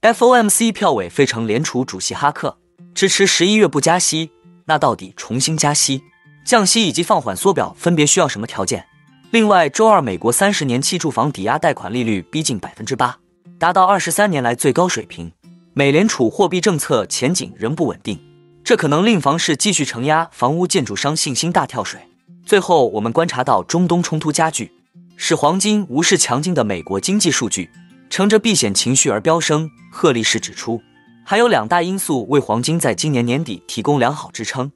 FOMC 票委费城联储主席哈克支持十一月不加息，那到底重新加息、降息以及放缓缩表分别需要什么条件？另外，周二美国三十年期住房抵押贷款利率逼近百分之八，达到二十三年来最高水平。美联储货币政策前景仍不稳定，这可能令房市继续承压，房屋建筑商信心大跳水。最后，我们观察到中东冲突加剧，使黄金无视强劲的美国经济数据。乘着避险情绪而飙升，贺力士指出，还有两大因素为黄金在今年年底提供良好支撑。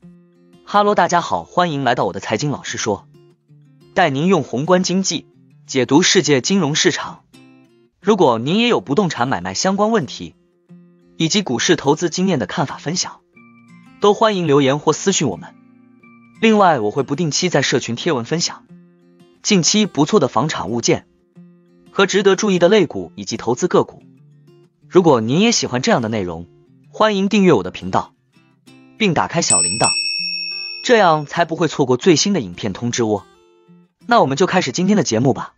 哈喽，大家好，欢迎来到我的财经老师说，带您用宏观经济解读世界金融市场。如果您也有不动产买卖相关问题，以及股市投资经验的看法分享，都欢迎留言或私讯我们。另外，我会不定期在社群贴文分享近期不错的房产物件。和值得注意的类股以及投资个股。如果您也喜欢这样的内容，欢迎订阅我的频道，并打开小铃铛，这样才不会错过最新的影片通知哦。那我们就开始今天的节目吧。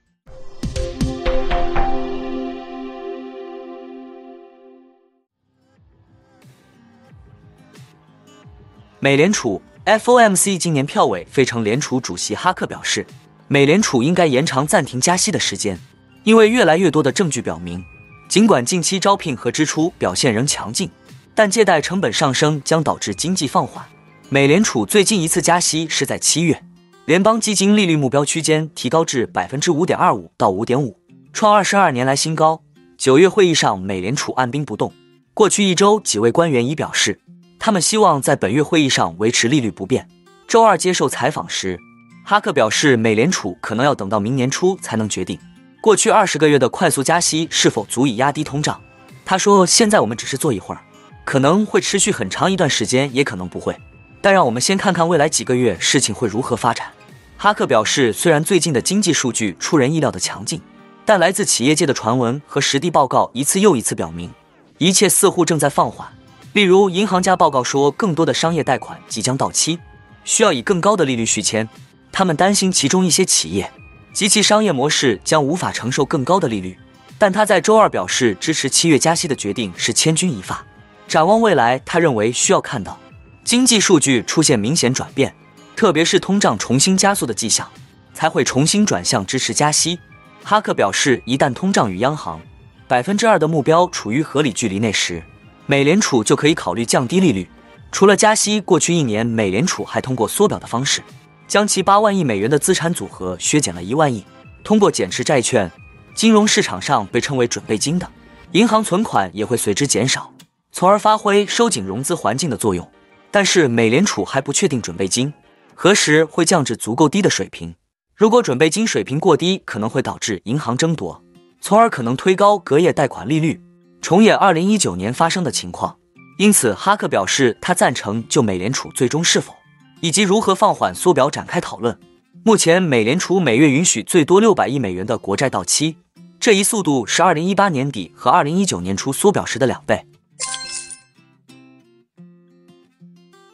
美联储 FOMC 今年票委费城联储主席哈克表示，美联储应该延长暂停加息的时间。因为越来越多的证据表明，尽管近期招聘和支出表现仍强劲，但借贷成本上升将导致经济放缓。美联储最近一次加息是在七月，联邦基金利率目标区间提高至百分之五点二五到五点五，创二十二年来新高。九月会议上，美联储按兵不动。过去一周，几位官员已表示，他们希望在本月会议上维持利率不变。周二接受采访时，哈克表示，美联储可能要等到明年初才能决定。过去二十个月的快速加息是否足以压低通胀？他说：“现在我们只是做一会儿，可能会持续很长一段时间，也可能不会。但让我们先看看未来几个月事情会如何发展。”哈克表示，虽然最近的经济数据出人意料的强劲，但来自企业界的传闻和实地报告一次又一次表明，一切似乎正在放缓。例如，银行家报告说，更多的商业贷款即将到期，需要以更高的利率续签。他们担心其中一些企业。及其商业模式将无法承受更高的利率，但他在周二表示支持七月加息的决定是千钧一发。展望未来，他认为需要看到经济数据出现明显转变，特别是通胀重新加速的迹象，才会重新转向支持加息。哈克表示，一旦通胀与央行百分之二的目标处于合理距离内时，美联储就可以考虑降低利率。除了加息，过去一年美联储还通过缩表的方式。将其八万亿美元的资产组合削减了一万亿，通过减持债券，金融市场上被称为准备金的银行存款也会随之减少，从而发挥收紧融资环境的作用。但是美联储还不确定准备金何时会降至足够低的水平。如果准备金水平过低，可能会导致银行争夺，从而可能推高隔夜贷款利率，重演二零一九年发生的情况。因此，哈克表示他赞成就美联储最终是否。以及如何放缓缩表展开讨论。目前，美联储每月允许最多六百亿美元的国债到期，这一速度是二零一八年底和二零一九年初缩表时的两倍。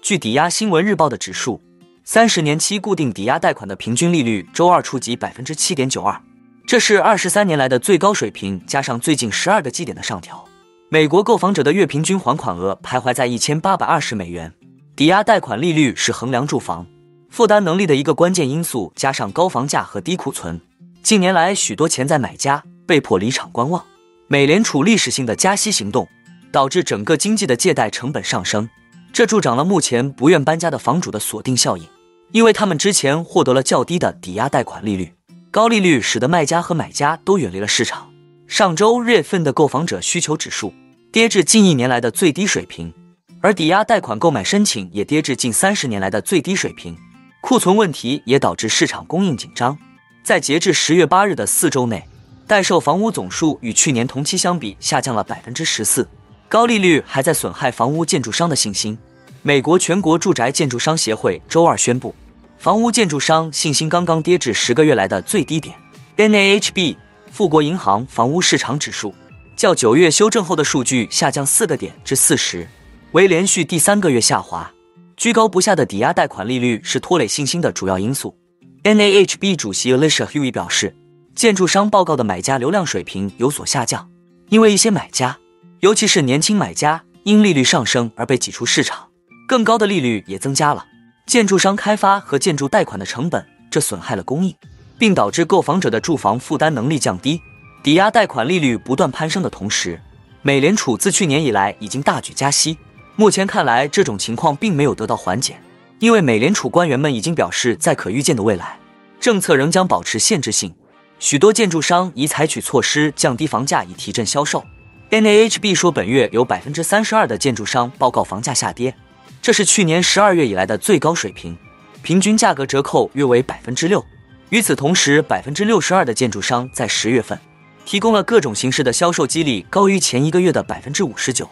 据抵押新闻日报的指数，三十年期固定抵押贷款的平均利率周二触及百分之七点九二，这是二十三年来的最高水平，加上最近十二个基点的上调。美国购房者的月平均还款额徘徊在一千八百二十美元。抵押贷款利率是衡量住房负担能力的一个关键因素，加上高房价和低库存，近年来许多潜在买家被迫离场观望。美联储历史性的加息行动导致整个经济的借贷成本上升，这助长了目前不愿搬家的房主的锁定效应，因为他们之前获得了较低的抵押贷款利率。高利率使得卖家和买家都远离了市场。上周月份的购房者需求指数跌至近一年来的最低水平。而抵押贷款购买申请也跌至近三十年来的最低水平，库存问题也导致市场供应紧张。在截至十月八日的四周内，待售房屋总数与去年同期相比下降了百分之十四。高利率还在损害房屋建筑商的信心。美国全国住宅建筑商协会周二宣布，房屋建筑商信心刚刚跌至十个月来的最低点。NAHB 富国银行房屋市场指数较九月修正后的数据下降四个点至四十。为连续第三个月下滑，居高不下的抵押贷款利率是拖累信心的主要因素。NAHB 主席 Alicia Huey 表示，建筑商报告的买家流量水平有所下降，因为一些买家尤其是年轻买家因利率上升而被挤出市场，更高的利率也增加了建筑商开发和建筑贷款的成本，这损害了供应，并导致购房者的住房负担能力降低。抵押贷款利率不断攀升的同时，美联储自去年以来已经大举加息，目前看来这种情况并没有得到缓解，因为美联储官员们已经表示，在可预见的未来，政策仍将保持限制性。许多建筑商已采取措施降低房价以提振销售。NAHB 说，本月有百分之三十二的建筑商报告房价下跌，这是去年十二月以来的最高水平，平均价格折扣约为百分之六。与此同时，百分之六十二的建筑商在十月份。提供了各种形式的销售激励，高于前一个月的百分之五十九。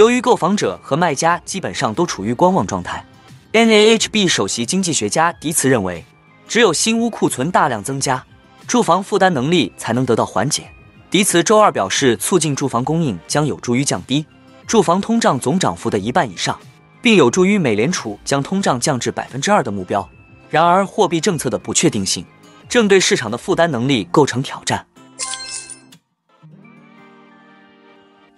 由于购房者和卖家基本上都处于观望状态，NAHB 首席经济学家迪茨认为，只有新屋库存大量增加，住房负担能力才能得到缓解。迪茨周二表示，促进住房供应将有助于降低住房通胀总涨幅的一半以上，并有助于美联储将通胀降至百分之二的目标。然而，货币政策的不确定性正对市场的负担能力构成挑战。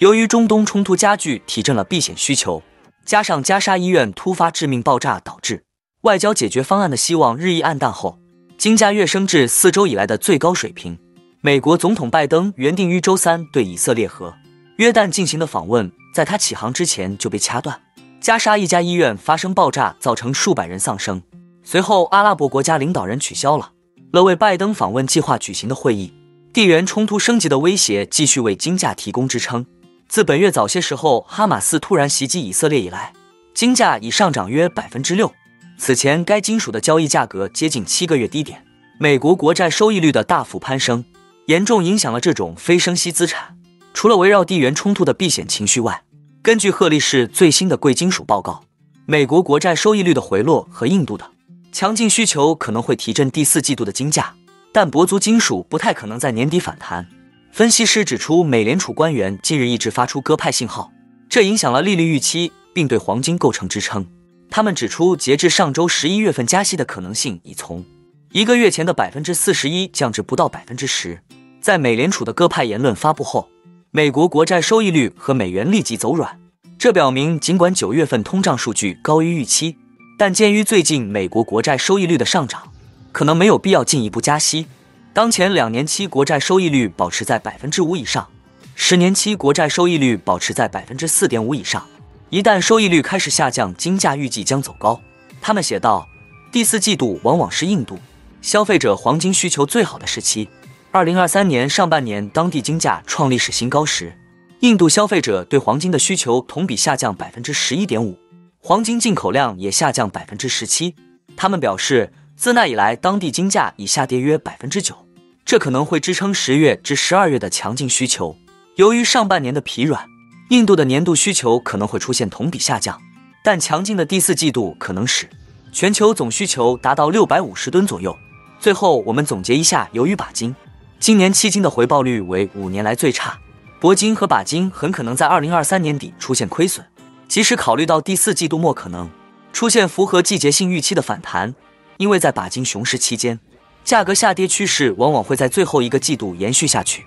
由于中东冲突加剧，提振了避险需求，加上加沙医院突发致命爆炸导致外交解决方案的希望日益黯淡后，金价跃升至四周以来的最高水平。美国总统拜登原定于周三对以色列和约旦进行的访问，在他起航之前就被掐断。加沙一家医院发生爆炸，造成数百人丧生。随后，阿拉伯国家领导人取消了了为拜登访问计划举行的会议。地缘冲突升级的威胁继续为金价提供支撑。自本月早些时候哈马斯突然袭击以色列以来，金价已上涨约百分之六。此前该金属的交易价格接近七个月低点。美国国债收益率的大幅攀升，严重影响了这种非升息资产。除了围绕地缘冲突的避险情绪外，根据赫利士最新的贵金属报告，美国国债收益率的回落和印度的强劲需求可能会提振第四季度的金价，但铂族金属不太可能在年底反弹。分析师指出，美联储官员近日一直发出鸽派信号，这影响了利率预期，并对黄金构成支撑。他们指出，截至上周十一月份加息的可能性已从一个月前的百分之四十一降至不到百分之十。在美联储的鸽派言论发布后，美国国债收益率和美元立即走软。这表明，尽管九月份通胀数据高于预期，但鉴于最近美国国债收益率的上涨，可能没有必要进一步加息。当前两年期国债收益率保持在百分之五以上，十年期国债收益率保持在百分之四点五以上。一旦收益率开始下降，金价预计将走高。他们写道：“第四季度往往是印度消费者黄金需求最好的时期。二零二三年上半年当地金价创历史新高时，印度消费者对黄金的需求同比下降百分之十一点五，黄金进口量也下降百分之十七。”他们表示。自那以来，当地金价已下跌约百分之九，这可能会支撑十月至十二月的强劲需求。由于上半年的疲软，印度的年度需求可能会出现同比下降，但强劲的第四季度可能使全球总需求达到六百五十吨左右。最后，我们总结一下：由于钯金今年期金的回报率为五年来最差，铂金和钯金很可能在二零二三年底出现亏损。即使考虑到第四季度末可能出现符合季节性预期的反弹。因为在钯金熊市期间，价格下跌趋势往往会在最后一个季度延续下去。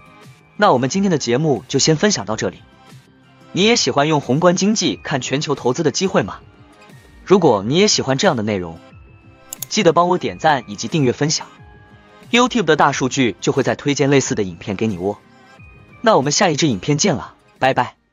那我们今天的节目就先分享到这里。你也喜欢用宏观经济看全球投资的机会吗？如果你也喜欢这样的内容，记得帮我点赞以及订阅分享，YouTube 的大数据就会再推荐类似的影片给你哦。那我们下一支影片见了，拜拜。